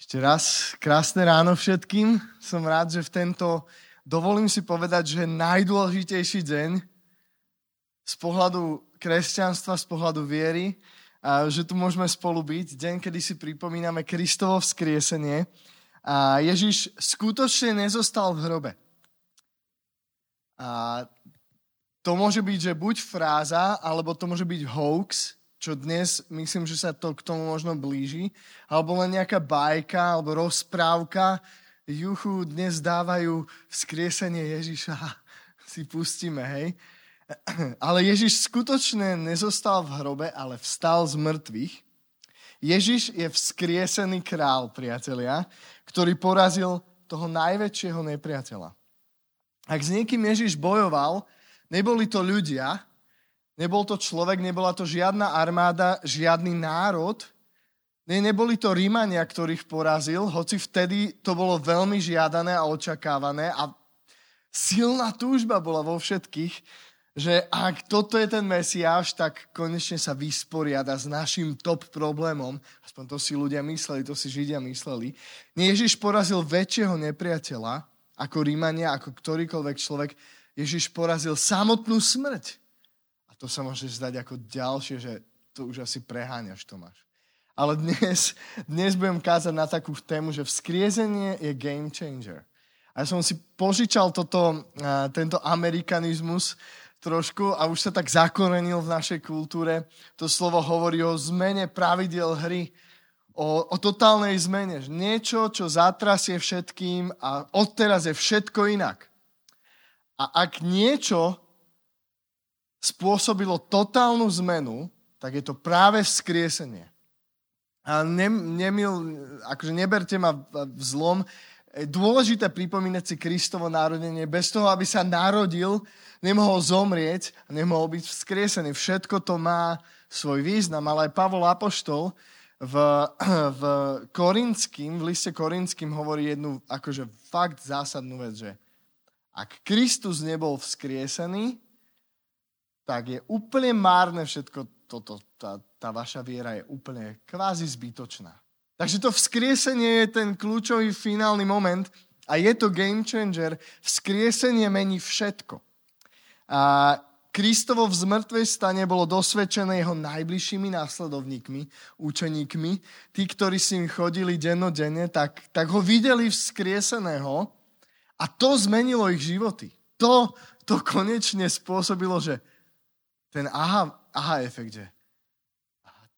Ešte raz krásne ráno všetkým. Som rád, že v tento, dovolím si povedať, že najdôležitejší deň z pohľadu kresťanstva, z pohľadu viery, a že tu môžeme spolu byť. Deň, kedy si pripomíname Kristovo vzkriesenie. A Ježiš skutočne nezostal v hrobe. A to môže byť, že buď fráza, alebo to môže byť hoax, čo dnes myslím, že sa to k tomu možno blíži, alebo len nejaká bajka, alebo rozprávka, juchu, dnes dávajú vzkriesenie Ježiša, si pustíme, hej. Ale Ježiš skutočne nezostal v hrobe, ale vstal z mŕtvych. Ježiš je vzkriesený král, priatelia, ktorý porazil toho najväčšieho nepriateľa. Ak s niekým Ježiš bojoval, neboli to ľudia, Nebol to človek, nebola to žiadna armáda, žiadny národ. Ne, neboli to Rímania, ktorých porazil, hoci vtedy to bolo veľmi žiadané a očakávané a silná túžba bola vo všetkých, že ak toto je ten Mesiáš, tak konečne sa vysporiada s našim top problémom. Aspoň to si ľudia mysleli, to si Židia mysleli. Ježiš porazil väčšieho nepriateľa ako Rímania, ako ktorýkoľvek človek. Ježiš porazil samotnú smrť to sa môže zdať ako ďalšie, že to už asi preháňaš, Tomáš. Ale dnes, dnes budem kázať na takú tému, že vzkriezenie je game changer. A ja som si požičal toto, tento amerikanizmus trošku a už sa tak zakorenil v našej kultúre. To slovo hovorí o zmene pravidel hry, o, o totálnej zmene. Niečo, čo zatrasie všetkým a odteraz je všetko inak. A ak niečo spôsobilo totálnu zmenu, tak je to práve vzkriesenie. A ne, nemil, akože neberte ma v zlom, dôležité pripomínať si Kristovo narodenie. Bez toho, aby sa narodil, nemohol zomrieť a nemohol byť vzkriesený. Všetko to má svoj význam, ale aj Pavol Apoštol v, v Korinským, v liste Korinským hovorí jednu akože fakt zásadnú vec, že ak Kristus nebol vzkriesený, tak je úplne márne všetko toto. Tá, tá vaša viera je úplne kvázi zbytočná. Takže to vzkriesenie je ten kľúčový finálny moment a je to game changer. Vzkriesenie mení všetko. A Kristovo v zmrtvej stane bolo dosvedčené jeho najbližšími následovníkmi, učeníkmi. Tí, ktorí s ním chodili dennodenne, tak, tak ho videli vzkrieseného a to zmenilo ich životy. To, to konečne spôsobilo, že ten aha, aha efekt, že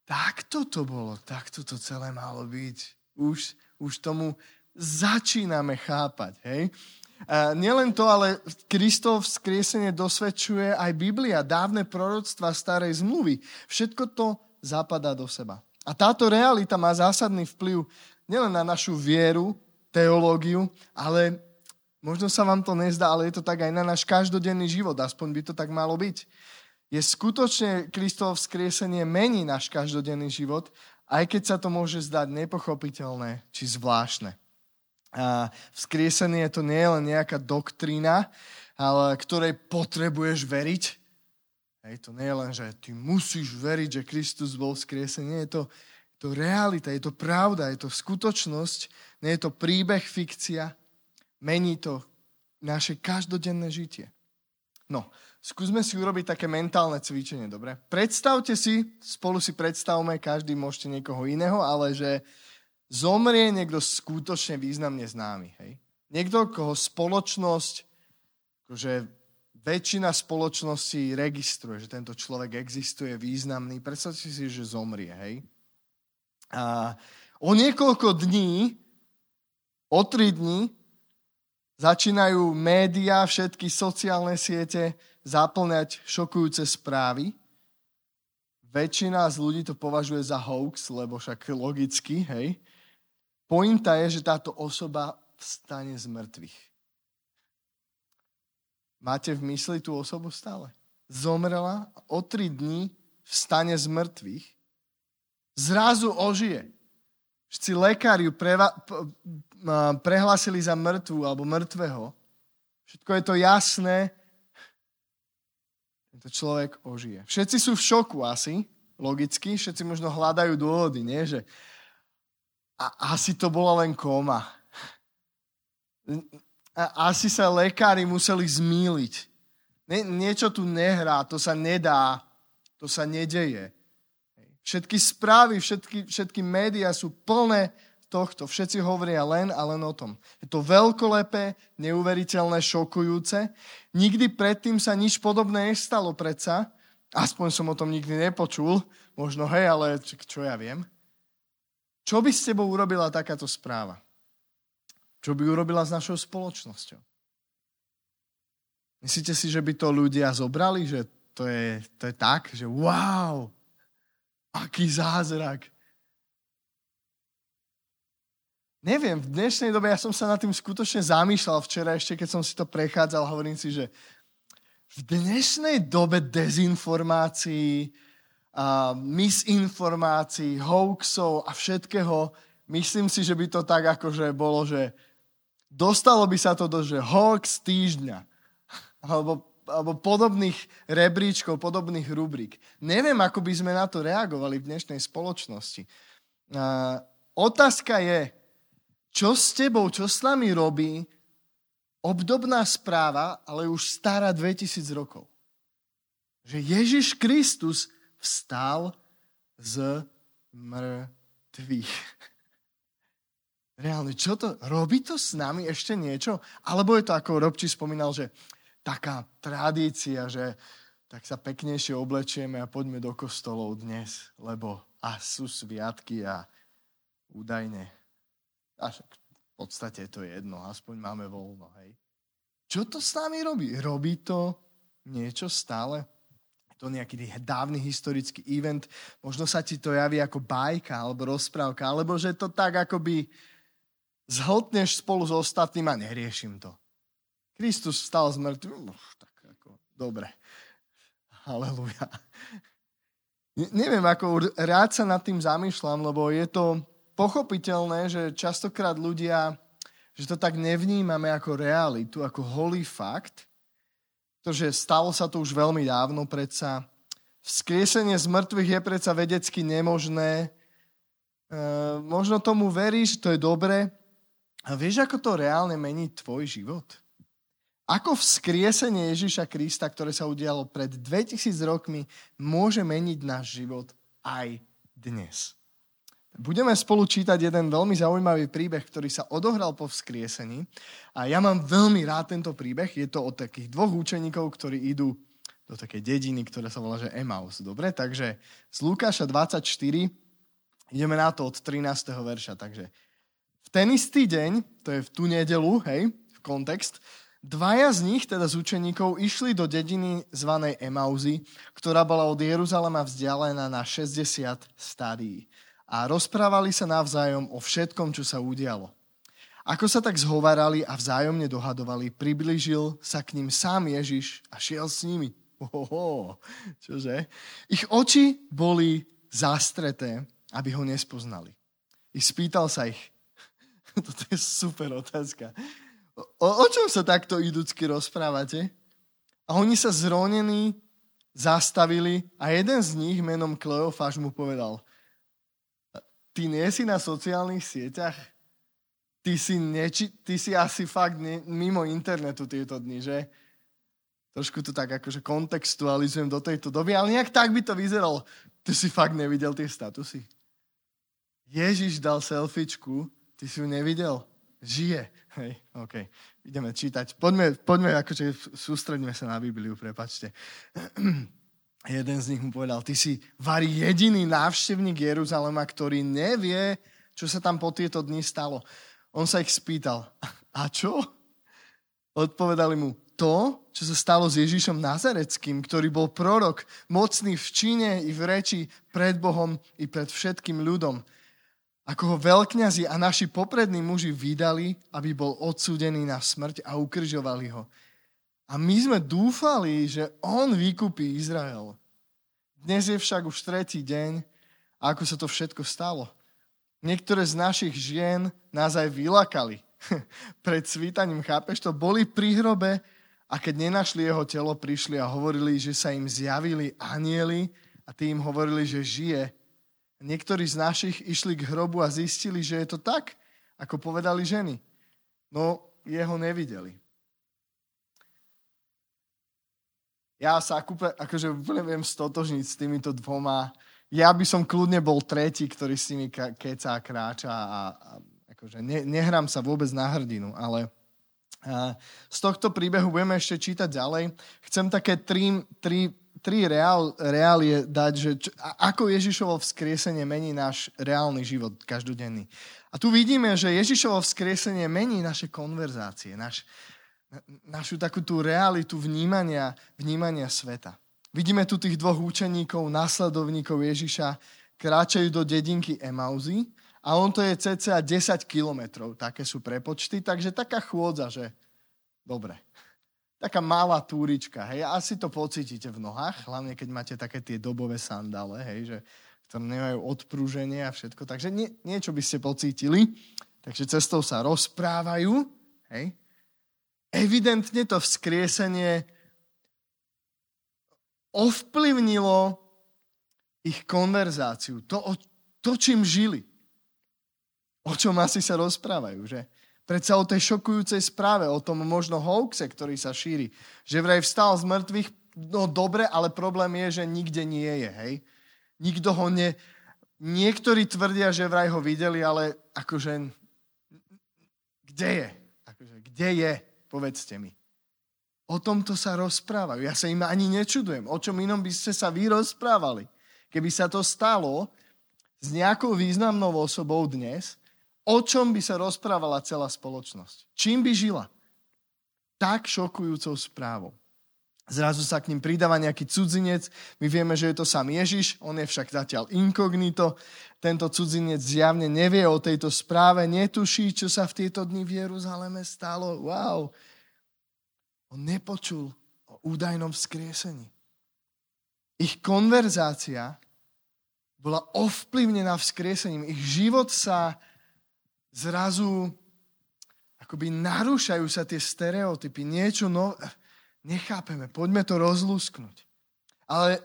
takto to bolo, takto to celé malo byť. Už, už tomu začíname chápať, hej? A nielen to, ale Kristov vzkriesenie dosvedčuje aj Biblia, dávne proroctva starej zmluvy. Všetko to zapadá do seba. A táto realita má zásadný vplyv nielen na našu vieru, teológiu, ale možno sa vám to nezdá, ale je to tak aj na náš každodenný život. Aspoň by to tak malo byť je skutočne Kristovo vzkriesenie mení náš každodenný život, aj keď sa to môže zdať nepochopiteľné či zvláštne. A vzkriesenie to nie je len nejaká doktrína, ale ktorej potrebuješ veriť. Hej, to nie je len, že ty musíš veriť, že Kristus bol vzkriesený. Je to, to realita, je to pravda, je to skutočnosť, nie je to príbeh, fikcia. Mení to naše každodenné žitie. No, skúsme si urobiť také mentálne cvičenie, dobre? Predstavte si, spolu si predstavme, každý môžete niekoho iného, ale že zomrie niekto skutočne významne známy, hej? Niekto, koho spoločnosť, akože väčšina spoločnosti registruje, že tento človek existuje, významný. Predstavte si, že zomrie, hej? A o niekoľko dní, o tri dní, začínajú médiá, všetky sociálne siete, zaplňať šokujúce správy. Väčšina z ľudí to považuje za hoax, lebo však logicky, hej. Pointa je, že táto osoba vstane z mŕtvych. Máte v mysli tú osobu stále? Zomrela, o tri dní vstane z mŕtvych, zrazu ožije. Všetci lekári ju preva- prehlásili za mŕtvu alebo mŕtvého. Všetko je to jasné, tento človek ožije. Všetci sú v šoku asi, logicky, všetci možno hľadajú dôvody, nie? Že a asi to bola len kóma. A asi sa lekári museli zmýliť. Nie, niečo tu nehrá, to sa nedá, to sa nedeje. Všetky správy, všetky, všetky médiá sú plné tohto. Všetci hovoria len a len o tom. Je to veľkolepé, neuveriteľné, šokujúce. Nikdy predtým sa nič podobné nestalo predsa. Aspoň som o tom nikdy nepočul. Možno hej, ale čo ja viem. Čo by s tebou urobila takáto správa? Čo by urobila s našou spoločnosťou? Myslíte si, že by to ľudia zobrali, že to je, to je tak, že wow, aký zázrak. Neviem, v dnešnej dobe ja som sa nad tým skutočne zamýšľal včera ešte, keď som si to prechádzal, hovorím si, že v dnešnej dobe dezinformácií, uh, misinformácií, hoaxov a všetkého, myslím si, že by to tak akože bolo, že dostalo by sa to do, že hoax týždňa. Alebo, alebo podobných rebríčkov, podobných rubrik. Neviem, ako by sme na to reagovali v dnešnej spoločnosti. Uh, otázka je, čo s tebou, čo s nami robí obdobná správa, ale už stará 2000 rokov. Že Ježiš Kristus vstal z mŕtvych. Reálne, čo to, robí to s nami ešte niečo? Alebo je to, ako Robči spomínal, že taká tradícia, že tak sa peknejšie oblečieme a poďme do kostolov dnes, lebo a sú sviatky a údajne. A v podstate to je jedno, aspoň máme voľno, hej. Čo to s nami robí? Robí to niečo stále? to nejaký dávny historický event, možno sa ti to javí ako bajka alebo rozprávka, alebo že to tak akoby zhltneš spolu s ostatným a neriešim to. Kristus stal z mŕtvych, tak ako, dobre. Halelujá. Ne, neviem, ako rád sa nad tým zamýšľam, lebo je to pochopiteľné, že častokrát ľudia, že to tak nevnímame ako realitu, ako holý fakt, pretože stalo sa to už veľmi dávno predsa. Vzkriesenie z mŕtvych je predsa vedecky nemožné. E, možno tomu veríš, to je dobre. A vieš, ako to reálne mení tvoj život? Ako vzkriesenie Ježiša Krista, ktoré sa udialo pred 2000 rokmi, môže meniť náš život aj dnes? Budeme spolu čítať jeden veľmi zaujímavý príbeh, ktorý sa odohral po vzkriesení. A ja mám veľmi rád tento príbeh. Je to od takých dvoch učeníkov, ktorí idú do takej dediny, ktorá sa volá že Emaus. Dobre, takže z Lukáša 24 ideme na to od 13. verša. Takže v ten istý deň, to je v tú nedelu, hej, v kontext, dvaja z nich, teda z učeníkov, išli do dediny zvanej Emauzy, ktorá bola od Jeruzalema vzdialená na 60 stadií a rozprávali sa navzájom o všetkom, čo sa udialo. Ako sa tak zhovarali a vzájomne dohadovali, priblížil sa k ním sám Ježiš a šiel s nimi. Oho, čože? Ich oči boli zastreté, aby ho nespoznali. I spýtal sa ich. Toto je super otázka. O, o čom sa takto idúcky rozprávate? A oni sa zrónení zastavili a jeden z nich menom Kleofáš mu povedal – ty nie si na sociálnych sieťach? Ty si, neči, ty si asi fakt ne, mimo internetu tieto dni, že? Trošku to tak akože kontextualizujem do tejto doby, ale nejak tak by to vyzeralo. Ty si fakt nevidel tie statusy. Ježiš dal selfiečku, ty si ju nevidel? Žije. Hej, OK. Ideme čítať. Poďme, poďme akože sústredíme sa na Bibliu, prepačte. jeden z nich mu povedal, ty si vari jediný návštevník Jeruzalema, ktorý nevie, čo sa tam po tieto dni stalo. On sa ich spýtal, a čo? Odpovedali mu, to, čo sa stalo s Ježišom Nazareckým, ktorý bol prorok, mocný v čine i v reči pred Bohom i pred všetkým ľudom. Ako ho veľkňazi a naši poprední muži vydali, aby bol odsúdený na smrť a ukržovali ho. A my sme dúfali, že on vykupí Izrael. Dnes je však už tretí deň, ako sa to všetko stalo. Niektoré z našich žien nás aj vylakali. Pred svítaním, chápeš to? Boli pri hrobe a keď nenašli jeho telo, prišli a hovorili, že sa im zjavili anieli a tí im hovorili, že žije. Niektorí z našich išli k hrobu a zistili, že je to tak, ako povedali ženy. No, jeho nevideli. Ja sa akože úplne viem stotožniť s týmito dvoma. Ja by som kľudne bol tretí, ktorý s nimi keca a kráča a, a akože ne, nehrám sa vôbec na hrdinu, ale a z tohto príbehu budeme ešte čítať ďalej. Chcem také tri, tri tri reál, reálie dať, že čo, ako Ježišovo vzkriesenie mení náš reálny život každodenný. A tu vidíme, že Ježišovo vzkriesenie mení naše konverzácie, naš, našu takú tú realitu vnímania, vnímania sveta. Vidíme tu tých dvoch učeníkov, následovníkov Ježiša, kráčajú do dedinky Emauzy a on to je cca 10 kilometrov, také sú prepočty, takže taká chôdza, že dobre, taká malá túrička, hej, asi to pocítite v nohách, hlavne keď máte také tie dobové sandále, hej, že, ktoré nemajú odprúženie a všetko, takže nie, niečo by ste pocítili, takže cestou sa rozprávajú, hej. Evidentne to vzkriesenie ovplyvnilo ich konverzáciu, to, to čím žili. O čom asi sa rozprávajú, že? Predsa o tej šokujúcej správe, o tom možno hoaxe, ktorý sa šíri. Že vraj vstal z mŕtvych, no dobre, ale problém je, že nikde nie je, hej. Nikto ho ne... Niektorí tvrdia, že vraj ho videli, ale akože... Kde je? Akože, kde je? Povedzte mi. O tomto sa rozprávajú. Ja sa im ani nečudujem. O čom inom by ste sa vy rozprávali? Keby sa to stalo s nejakou významnou osobou dnes, o čom by sa rozprávala celá spoločnosť? Čím by žila? Tak šokujúcou správou. Zrazu sa k ním pridáva nejaký cudzinec. My vieme, že je to sám Ježiš, on je však zatiaľ inkognito. Tento cudzinec zjavne nevie o tejto správe, netuší, čo sa v tieto dni v Jeruzaleme stalo. Wow! On nepočul o údajnom vzkriesení. Ich konverzácia bola ovplyvnená vzkriesením. Ich život sa zrazu akoby narúšajú sa tie stereotypy, niečo no, nechápeme, poďme to rozlúsknuť. Ale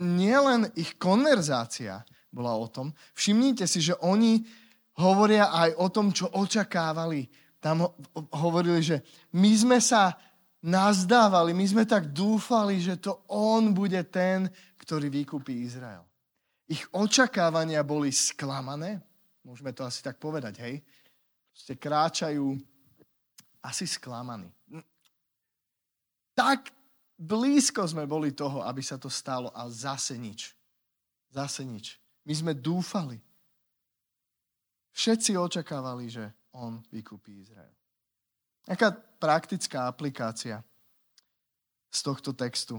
nielen ich konverzácia bola o tom, všimnite si, že oni hovoria aj o tom, čo očakávali. Tam hovorili, že my sme sa nazdávali, my sme tak dúfali, že to on bude ten, ktorý vykúpi Izrael. Ich očakávania boli sklamané, Môžeme to asi tak povedať, hej? Ste kráčajú asi sklamaní. Tak blízko sme boli toho, aby sa to stalo a zase nič. Zase nič. My sme dúfali. Všetci očakávali, že on vykúpi Izrael. Aká praktická aplikácia z tohto textu.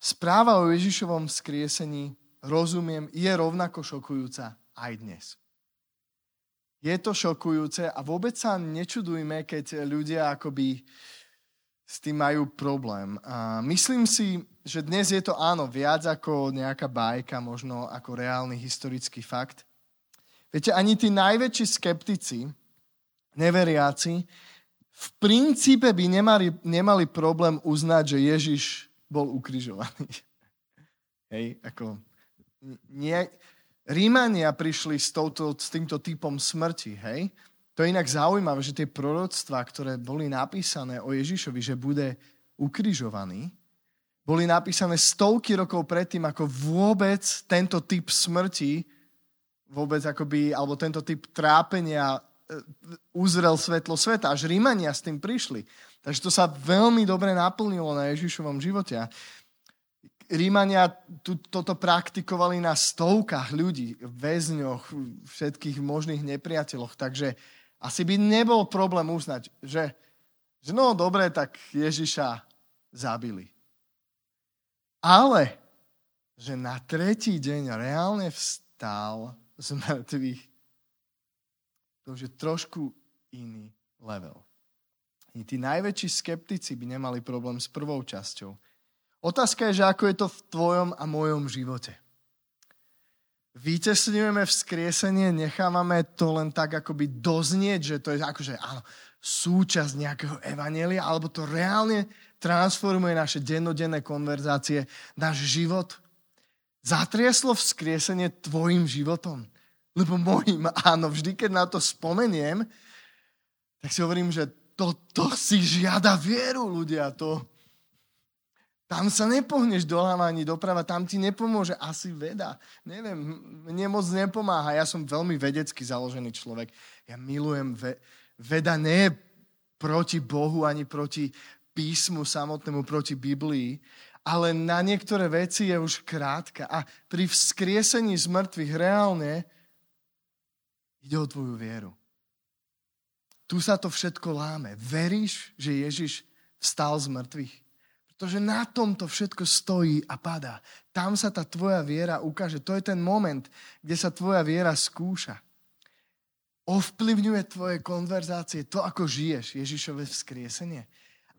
Správa o Ježišovom skriesení, rozumiem, je rovnako šokujúca aj dnes. Je to šokujúce a vôbec sa nečudujme, keď ľudia akoby s tým majú problém. A myslím si, že dnes je to áno, viac ako nejaká bajka, možno ako reálny historický fakt. Viete, ani tí najväčší skeptici, neveriaci, v princípe by nemali, nemali problém uznať, že Ježiš bol ukrižovaný. Hej, ako... Nie, Rímania prišli s, touto, s týmto typom smrti, hej? To je inak zaujímavé, že tie proroctvá, ktoré boli napísané o Ježišovi, že bude ukrižovaný, boli napísané stovky rokov predtým, ako vôbec tento typ smrti, vôbec akoby, alebo tento typ trápenia e, uzrel svetlo sveta. Až Rímania s tým prišli. Takže to sa veľmi dobre naplnilo na Ježišovom živote. Rímania tu, toto praktikovali na stovkách ľudí, väzňoch, všetkých možných nepriateľoch, takže asi by nebol problém uznať, že, že no dobre, tak Ježiša zabili. Ale, že na tretí deň reálne vstal z mŕtvych, to už je trošku iný level. I tí najväčší skeptici by nemali problém s prvou časťou, Otázka je, že ako je to v tvojom a mojom živote. Výtesňujeme vzkriesenie, nechávame to len tak akoby doznieť, že to je akože áno, súčasť nejakého evanelia, alebo to reálne transformuje naše dennodenné konverzácie, náš život. Zatriaslo vzkriesenie tvojim životom? Lebo môjim, áno, vždy, keď na to spomeniem, tak si hovorím, že to, to si žiada vieru, ľudia. To, tam sa nepohneš doľava ani doprava, tam ti nepomôže asi veda. Neviem, mne moc nepomáha. Ja som veľmi vedecky založený človek. Ja milujem ve, veda nie proti Bohu ani proti písmu samotnému, proti Biblii, ale na niektoré veci je už krátka. A pri vzkriesení z mŕtvych reálne ide o tvoju vieru. Tu sa to všetko láme. Veríš, že Ježiš vstal z mŕtvych? Pretože na tom to všetko stojí a padá. Tam sa tá tvoja viera ukáže. To je ten moment, kde sa tvoja viera skúša. Ovplyvňuje tvoje konverzácie to, ako žiješ Ježišové vzkriesenie.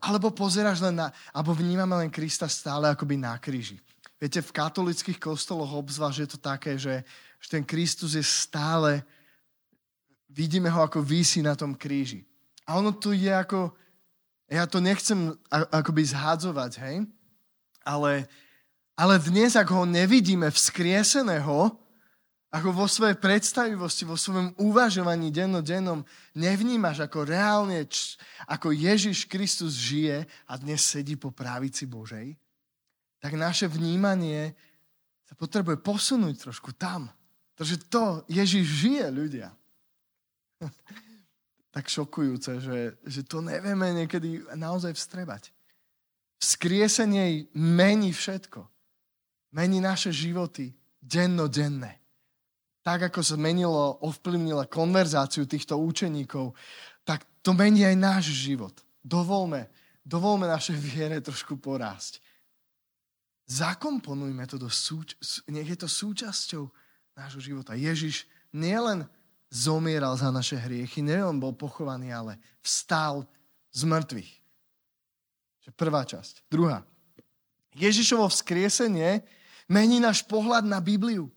Alebo pozeráš len na, alebo vnímame len Krista stále akoby na kríži. Viete, v katolických kostoloch obzvlášť je to také, že, že ten Kristus je stále, vidíme ho ako vísi na tom kríži. A ono tu je ako, ja to nechcem akoby zhádzovať, hej, ale, ale dnes, ak ho nevidíme vzkrieseného, ako vo svojej predstavivosti, vo svojom uvažovaní dennodennom nevnímaš, ako reálne, ako Ježiš Kristus žije a dnes sedí po právici Božej, tak naše vnímanie sa potrebuje posunúť trošku tam. Pretože to Ježiš žije, ľudia. Tak šokujúce, že, že to nevieme niekedy naozaj vstrebať. Vzkriesenie mení všetko. Mení naše životy dennodenné tak ako zmenilo, ovplyvnilo konverzáciu týchto účeníkov, tak to mení aj náš život. Dovolme, dovolme našej viere trošku porásť. Zakomponujme to do súč- nech je to súčasťou nášho života. Ježiš nielen zomieral za naše hriechy, nielen bol pochovaný, ale vstal z mŕtvych. Prvá časť. Druhá. Ježišovo vzkriesenie mení náš pohľad na Bibliu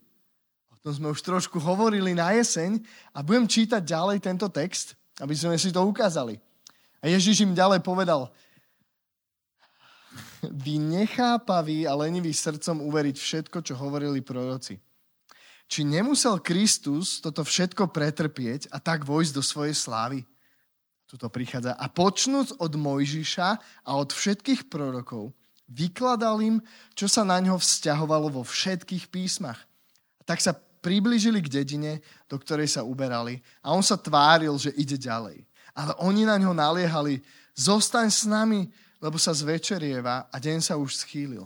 tom sme už trošku hovorili na jeseň a budem čítať ďalej tento text, aby sme si to ukázali. A Ježiš im ďalej povedal, vy nechápaví a leniví srdcom uveriť všetko, čo hovorili proroci. Či nemusel Kristus toto všetko pretrpieť a tak vojsť do svojej slávy? Tuto prichádza. A počnúc od Mojžiša a od všetkých prorokov, vykladal im, čo sa na ňo vzťahovalo vo všetkých písmach. A tak sa priblížili k dedine, do ktorej sa uberali a on sa tváril, že ide ďalej. Ale oni na ňo naliehali, zostaň s nami, lebo sa zvečerieva a deň sa už schýlil.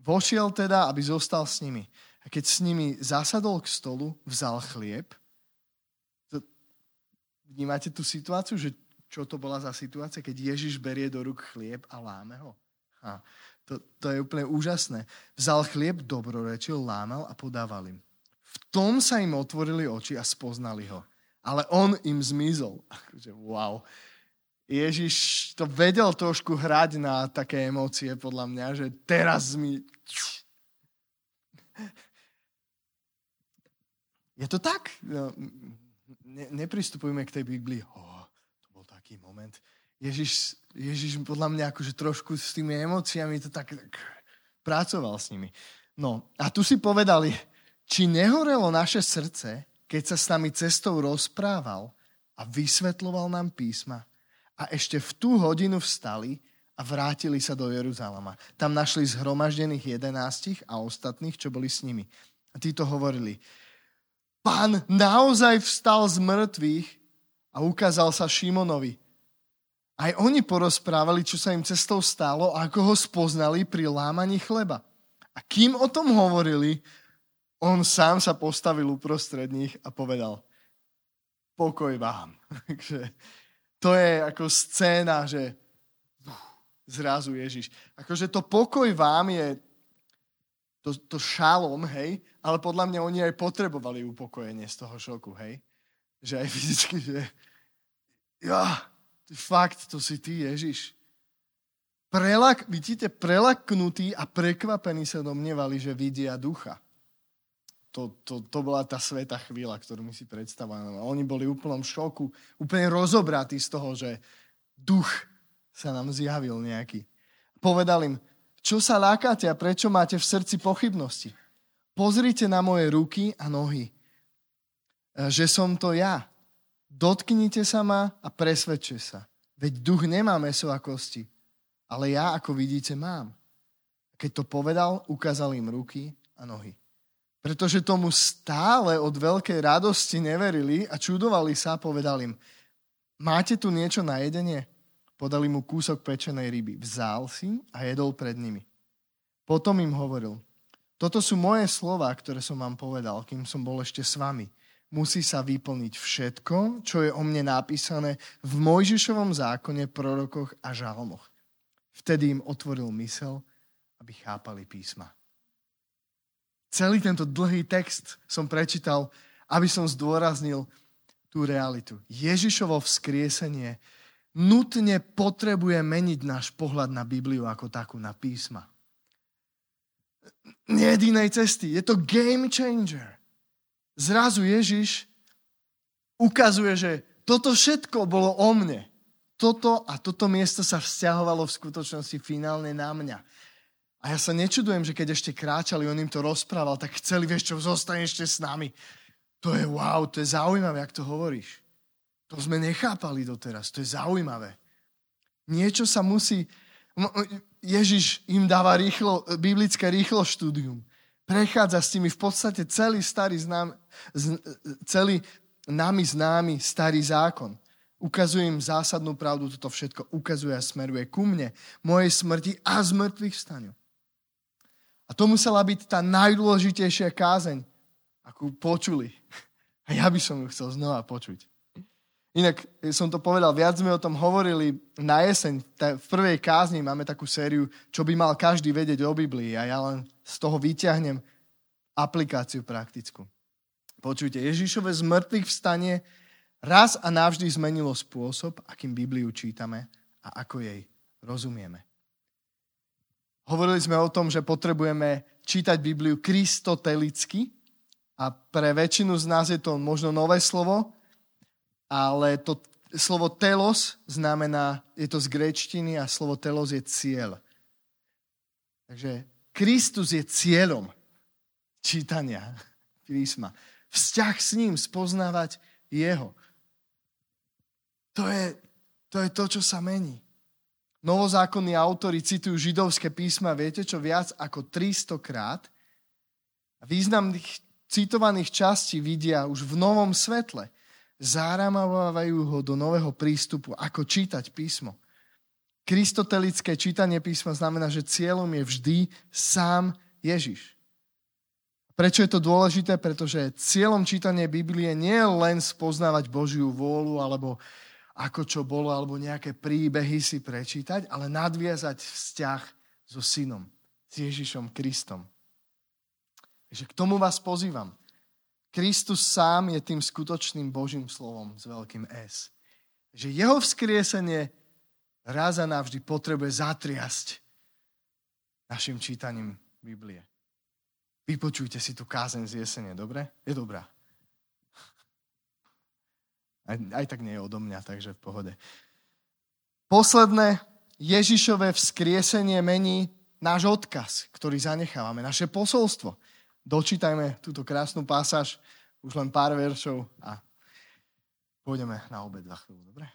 Vošiel teda, aby zostal s nimi. A keď s nimi zasadol k stolu, vzal chlieb. Vnímate tú situáciu, že čo to bola za situácia, keď Ježiš berie do rúk chlieb a láme ho? Ha, to, to je úplne úžasné. Vzal chlieb, dobrorečil, lámal a podával im. V tom sa im otvorili oči a spoznali ho. Ale on im zmizol. Akože, wow. Ježiš to vedel trošku hrať na také emócie, podľa mňa, že teraz mi... Je to tak? No, ne, nepristupujme k tej Biblii. Oh, to bol taký moment. Ježiš, Ježiš podľa mňa akože trošku s tými emóciami to tak, tak pracoval s nimi. No a tu si povedali, či nehorelo naše srdce, keď sa s nami cestou rozprával a vysvetloval nám písma a ešte v tú hodinu vstali a vrátili sa do Jeruzalema. Tam našli zhromaždených jedenástich a ostatných, čo boli s nimi. A títo hovorili, pán naozaj vstal z mŕtvych a ukázal sa Šimonovi. Aj oni porozprávali, čo sa im cestou stalo a ako ho spoznali pri lámaní chleba. A kým o tom hovorili, on sám sa postavil uprostred nich a povedal, pokoj vám. to je ako scéna, že zrazu Ježiš. Akože to pokoj vám je to, to šalom, hej, ale podľa mňa oni aj potrebovali upokojenie z toho šoku, hej. Že aj fyzicky, že ja, fakt, to si ty, Ježiš. Prelak, vidíte, prelaknutí a prekvapení sa domnievali, že vidia ducha to, to, to bola tá sveta chvíľa, ktorú my si predstavujeme. Oni boli v úplnom šoku, úplne rozobratí z toho, že duch sa nám zjavil nejaký. Povedal im, čo sa lákate a prečo máte v srdci pochybnosti? pozrite na moje ruky a nohy, že som to ja. Dotknite sa ma a presvedčte sa. Veď duch nemá meso a kosti, ale ja, ako vidíte, mám. Keď to povedal, ukázal im ruky a nohy. Pretože tomu stále od veľkej radosti neverili a čudovali sa, povedal im, máte tu niečo na jedenie? Podali mu kúsok pečenej ryby. Vzal si a jedol pred nimi. Potom im hovoril, toto sú moje slova, ktoré som vám povedal, kým som bol ešte s vami musí sa vyplniť všetko, čo je o mne napísané v Mojžišovom zákone, prorokoch a žalmoch. Vtedy im otvoril mysel, aby chápali písma. Celý tento dlhý text som prečítal, aby som zdôraznil tú realitu. Ježišovo vzkriesenie nutne potrebuje meniť náš pohľad na Bibliu ako takú, na písma. Nie jedinej cesty. Je to game changer zrazu Ježiš ukazuje, že toto všetko bolo o mne. Toto a toto miesto sa vzťahovalo v skutočnosti finálne na mňa. A ja sa nečudujem, že keď ešte kráčali, on im to rozprával, tak chceli, vieš čo, zostane ešte s nami. To je wow, to je zaujímavé, ak to hovoríš. To sme nechápali doteraz, to je zaujímavé. Niečo sa musí... Ježiš im dáva rýchlo, biblické rýchlo štúdium prechádza s nimi v podstate celý starý znám, celý nami známy starý zákon. Ukazuje im zásadnú pravdu, toto všetko ukazuje a smeruje ku mne, mojej smrti a z mŕtvych vstaniu. A to musela byť tá najdôležitejšia kázeň, akú počuli. A ja by som ju chcel znova počuť. Inak som to povedal, viac sme o tom hovorili na jeseň. V prvej kázni máme takú sériu, čo by mal každý vedieť o Biblii. A ja len z toho vyťahnem aplikáciu praktickú. Počujte, Ježišové z mŕtvych vstanie raz a navždy zmenilo spôsob, akým Bibliu čítame a ako jej rozumieme. Hovorili sme o tom, že potrebujeme čítať Bibliu kristotelicky a pre väčšinu z nás je to možno nové slovo, ale to slovo telos znamená, je to z gréčtiny a slovo telos je cieľ. Takže Kristus je cieľom čítania písma. Vzťah s ním, spoznávať jeho. To je, to je to, čo sa mení. Novozákonní autori citujú židovské písma, viete čo, viac ako 300 krát. Významných citovaných častí vidia už v novom svetle záramovávajú ho do nového prístupu, ako čítať písmo. Kristotelické čítanie písma znamená, že cieľom je vždy sám Ježiš. Prečo je to dôležité? Pretože cieľom čítania Biblie nie je len spoznávať Božiu vôľu alebo ako čo bolo, alebo nejaké príbehy si prečítať, ale nadviazať vzťah so synom, s Ježišom Kristom. Takže k tomu vás pozývam. Kristus sám je tým skutočným Božím slovom s veľkým S. Že jeho vzkriesenie raz a navždy potrebuje zatriasť našim čítaním Biblie. Vypočujte si tú kázeň z jesene, dobre? Je dobrá. Aj, aj tak nie je odo mňa, takže v pohode. Posledné, Ježišové vzkriesenie mení náš odkaz, ktorý zanechávame, naše posolstvo dočítajme túto krásnu pásaž, už len pár veršov a pôjdeme na obed za chvíľu, dobre?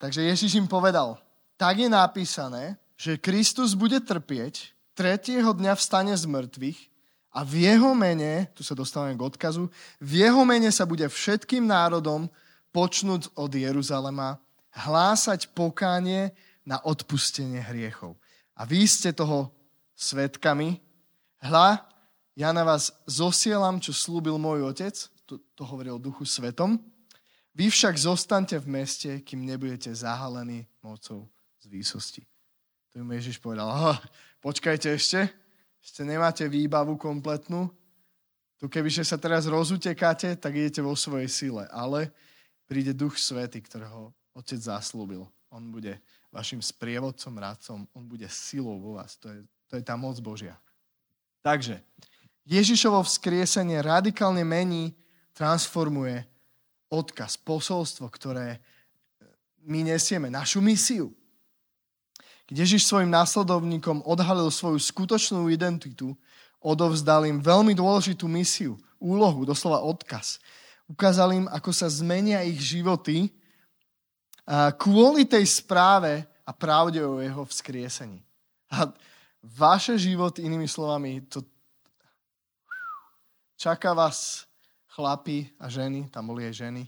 Takže Ježiš im povedal, tak je napísané, že Kristus bude trpieť, tretieho dňa vstane z mŕtvych a v jeho mene, tu sa dostávame k odkazu, v jeho mene sa bude všetkým národom počnúť od Jeruzalema hlásať pokánie na odpustenie hriechov. A vy ste toho svetkami, Hľa, ja na vás zosielam, čo slúbil môj otec, to, to hovorí o duchu svetom, vy však zostaňte v meste, kým nebudete zahalení mocou z výsosti. To im Ježiš povedal, počkajte ešte, ešte nemáte výbavu kompletnú, tu kebyže sa teraz rozutekáte, tak idete vo svojej sile, ale príde duch svety, ktorého otec zaslúbil. On bude vašim sprievodcom, radcom, on bude silou vo vás. To je, to je tá moc Božia. Takže Ježišovo vzkriesenie radikálne mení, transformuje odkaz, posolstvo, ktoré my nesieme, našu misiu. Keď Ježiš svojim následovníkom odhalil svoju skutočnú identitu, odovzdal im veľmi dôležitú misiu, úlohu, doslova odkaz. Ukázal im, ako sa zmenia ich životy kvôli tej správe a pravde o jeho vzkriesení. A vaše život, inými slovami, to čaká vás chlapi a ženy, tam boli aj ženy,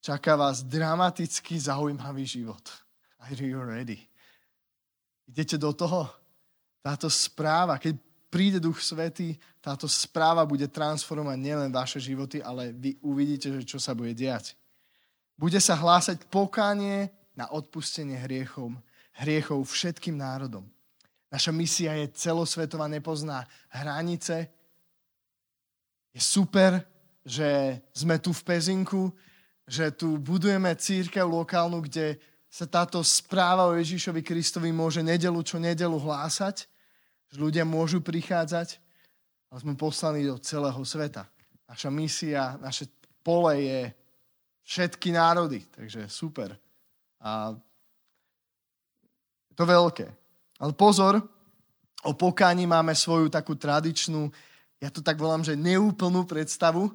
čaká vás dramaticky zaujímavý život. Are you ready? Idete do toho? Táto správa, keď príde Duch Svetý, táto správa bude transformovať nielen vaše životy, ale vy uvidíte, že čo sa bude diať. Bude sa hlásať pokánie na odpustenie hriechom, hriechov všetkým národom. Naša misia je celosvetová, nepozná hranice. Je super, že sme tu v Pezinku, že tu budujeme církev lokálnu, kde sa táto správa o Ježišovi Kristovi môže nedelu čo nedelu hlásať, že ľudia môžu prichádzať, ale sme poslaní do celého sveta. Naša misia, naše pole je všetky národy, takže super. A je to veľké. Ale pozor, o pokáni máme svoju takú tradičnú, ja to tak volám, že neúplnú predstavu.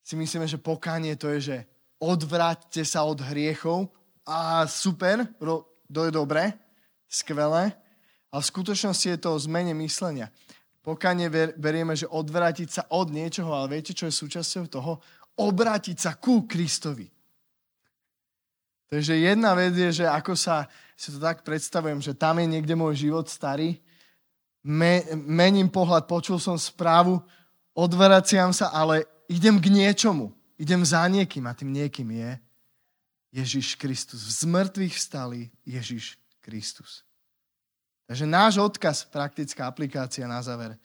Si myslíme, že pokánie to je, že odvráťte sa od hriechov a super, to je dobré, skvelé, ale v skutočnosti je to o zmene myslenia. Pokánie berieme, že odvrátiť sa od niečoho, ale viete, čo je súčasťou toho? Obrátiť sa ku Kristovi. Takže jedna vec je, že ako sa, si to tak predstavujem, že tam je niekde môj život starý, me, mením pohľad, počul som správu, odvraciam sa, ale idem k niečomu. Idem za niekým a tým niekým je Ježiš Kristus. V zmrtvých vstali Ježiš Kristus. Takže náš odkaz, praktická aplikácia na záver.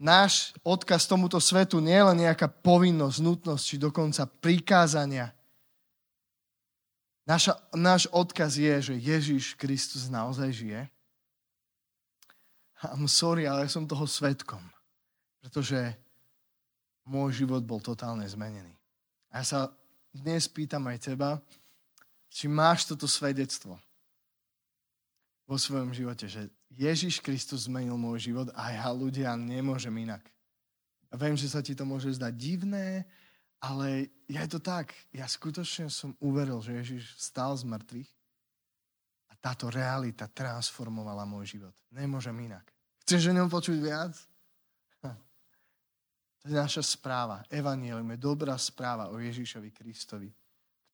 Náš odkaz tomuto svetu nie je len nejaká povinnosť, nutnosť, či dokonca prikázania. Naša, náš odkaz je, že Ježiš Kristus naozaj žije. I'm sorry, ale som toho svetkom. Pretože môj život bol totálne zmenený. A ja sa dnes pýtam aj teba, či máš toto svedectvo vo svojom živote, že Ježiš Kristus zmenil môj život a ja ľudia nemôžem inak. A viem, že sa ti to môže zdať divné, ale je to tak. Ja skutočne som uveril, že Ježiš stal z mŕtvych a táto realita transformovala môj život. Nemôžem inak. Chceš o ňom počuť viac? To je naša správa. Evangelium je dobrá správa o Ježišovi Kristovi,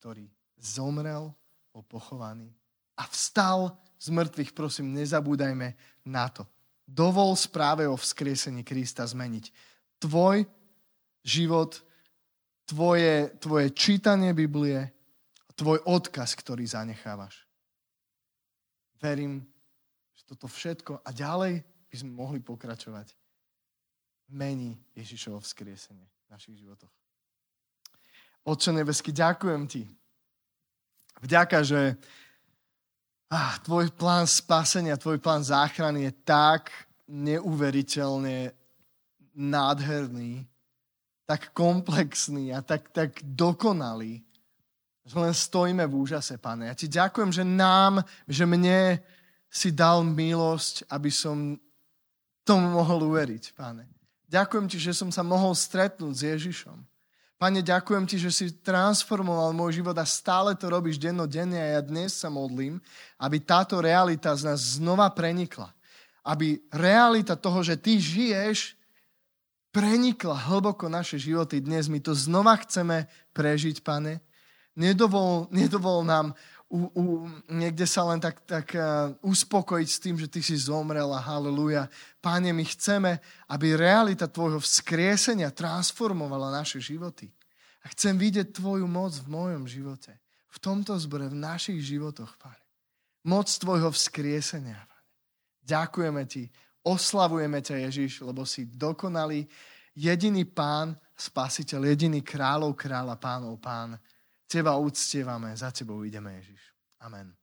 ktorý zomrel, bol pochovaný a vstal z mŕtvych. Prosím, nezabúdajme na to. Dovol správe o vzkriesení Krista zmeniť. Tvoj život, tvoje, tvoje čítanie Biblie, tvoj odkaz, ktorý zanechávaš. Verím, že toto všetko a ďalej by sme mohli pokračovať. Mení Ježišovo vzkriesenie v našich životoch. Otče nebesky, ďakujem ti Vďaka, že ah, tvoj plán spasenia, tvoj plán záchrany je tak neuveriteľne nádherný, tak komplexný a tak, tak dokonalý, že len stojíme v úžase, pane. Ja ti ďakujem, že nám, že mne si dal milosť, aby som tomu mohol uveriť, pane. Ďakujem ti, že som sa mohol stretnúť s Ježišom. Pane, ďakujem ti, že si transformoval môj život a stále to robíš dennodenne a ja dnes sa modlím, aby táto realita z nás znova prenikla. Aby realita toho, že ty žiješ, prenikla hlboko naše životy dnes. My to znova chceme prežiť, pane. Nedovol, nedovol nám u, u, niekde sa len tak, tak uh, uspokojiť s tým, že ty si zomrel a haleluja. Páne, my chceme, aby realita tvojho vzkriesenia transformovala naše životy. A chcem vidieť tvoju moc v mojom živote. V tomto zbore, v našich životoch, Pane. Moc tvojho vzkriesenia, Pane. Ďakujeme ti, oslavujeme ťa, Ježiš, lebo si dokonalý, jediný pán, spasiteľ, jediný kráľov, kráľa, pánov, pán. Teba uctievame, za tebou ideme, Ježiš. Amen.